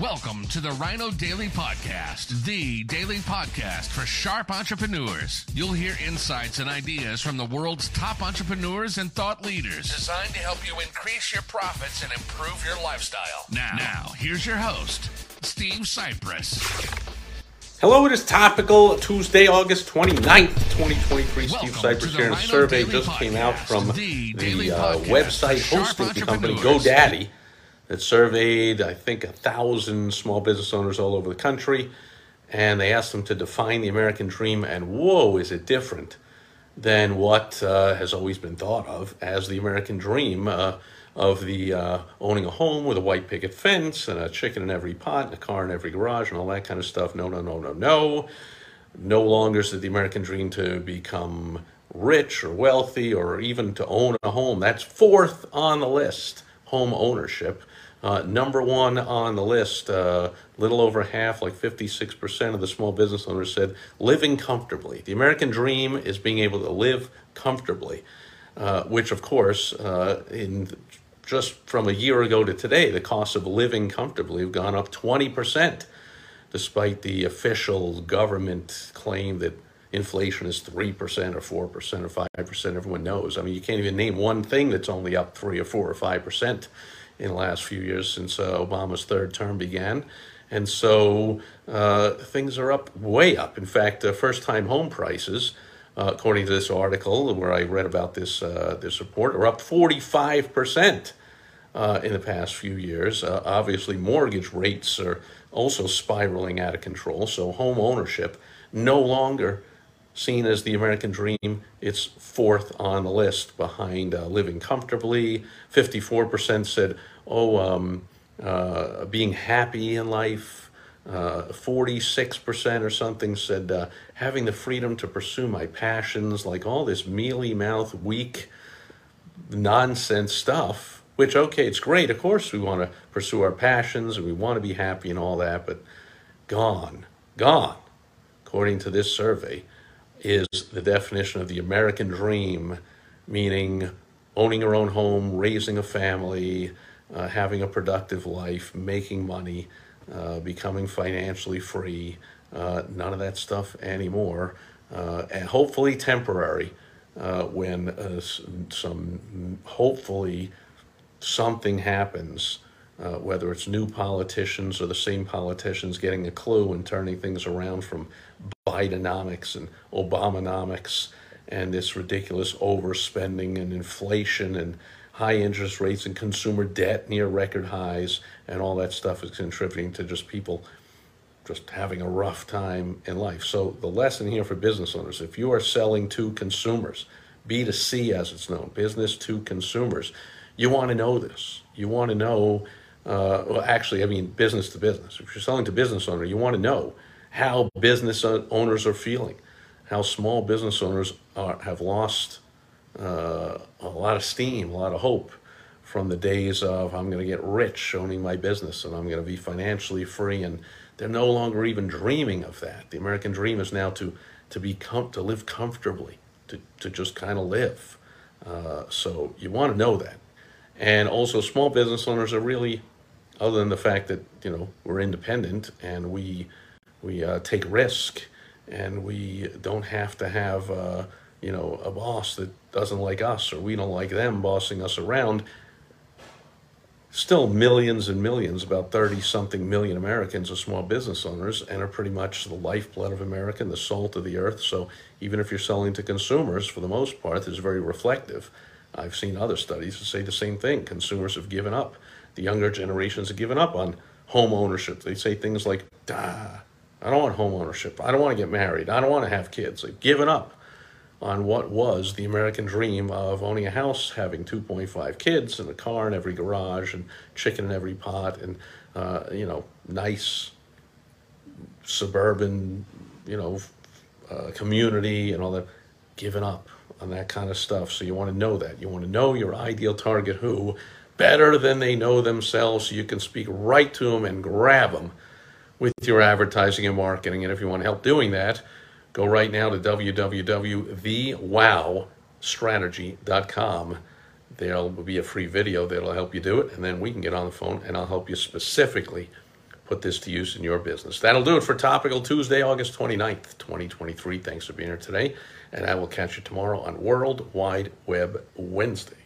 Welcome to the Rhino Daily Podcast, the daily podcast for sharp entrepreneurs. You'll hear insights and ideas from the world's top entrepreneurs and thought leaders, designed to help you increase your profits and improve your lifestyle. Now, now here's your host, Steve Sipress. Hello, it is topical Tuesday, August 29th, 2023. Welcome Steve Sipress here. And a survey Daily just came out from the daily the uh, website for sharp hosting company. GoDaddy that surveyed, I think, a thousand small business owners all over the country. And they asked them to define the American dream. And whoa, is it different than what uh, has always been thought of as the American dream uh, of the uh, owning a home with a white picket fence and a chicken in every pot and a car in every garage and all that kind of stuff. No, no, no, no, no. No longer is it the American dream to become rich or wealthy or even to own a home. That's fourth on the list, home ownership. Uh, number one on the list, uh, little over half, like 56% of the small business owners said living comfortably. The American dream is being able to live comfortably, uh, which, of course, uh, in just from a year ago to today, the cost of living comfortably have gone up 20%, despite the official government claim that inflation is 3% or 4% or 5%. Everyone knows. I mean, you can't even name one thing that's only up 3 or 4 or 5% in the last few years since uh, Obama's third term began. And so uh, things are up, way up. In fact, uh, first time home prices, uh, according to this article where I read about this, uh, this report, are up 45% uh, in the past few years. Obviously, mortgage rates are also spiraling out of control. So, home ownership no longer seen as the American dream. It's fourth on the list behind uh, living comfortably. 54% said, oh, um, uh, being happy in life. Uh, 46% or something said uh, having the freedom to pursue my passions, like all this mealy mouth, weak nonsense stuff, which, okay, it's great. Of course, we want to pursue our passions and we want to be happy and all that, but gone, gone, according to this survey, is the definition of the American dream, meaning owning your own home, raising a family, uh, having a productive life, making money, uh, becoming financially free. Uh, none of that stuff anymore. Uh, and hopefully temporary uh, when uh, some, hopefully, something happens, uh, whether it's new politicians or the same politicians getting a clue and turning things around from Bidenomics and Obamanomics and this ridiculous overspending and inflation and high interest rates and consumer debt near record highs and all that stuff is contributing to just people just having a rough time in life. So the lesson here for business owners, if you are selling to consumers, B2C as it's known, business to consumers, you want to know this. You want to know, uh, well, actually, I mean, business to business. If you're selling to business owner, you want to know how business owners are feeling, how small business owners are, have lost uh, a lot of steam, a lot of hope from the days of I'm going to get rich owning my business and I'm going to be financially free and they're no longer even dreaming of that. The American dream is now to to be com- to live comfortably, to to just kind of live. Uh, so you want to know that, and also small business owners are really, other than the fact that you know we're independent and we we uh, take risk and we don't have to have uh, you know a boss that doesn't like us or we don't like them bossing us around. Still millions and millions about 30 something million americans are small business owners and are pretty much the lifeblood of america and the salt of the earth. So even if you're selling to consumers for the most part is very reflective. I've seen other studies that say the same thing. Consumers have given up the younger generations have given up on home ownership they say things like ah, i don't want home ownership i don't want to get married i don't want to have kids they've given up on what was the American dream of owning a house, having 2.5 kids and a car in every garage and chicken in every pot and, uh, you know, nice suburban, you know, uh, community and all that. Given up on that kind of stuff. So you want to know that. You want to know your ideal target who better than they know themselves so you can speak right to them and grab them with your advertising and marketing. And if you want to help doing that, go right now to www.thewowstrategy.com. There'll be a free video that'll help you do it, and then we can get on the phone and I'll help you specifically put this to use in your business. That'll do it for Topical Tuesday, August 29th, 2023. Thanks for being here today, and I will catch you tomorrow on World Wide Web Wednesday.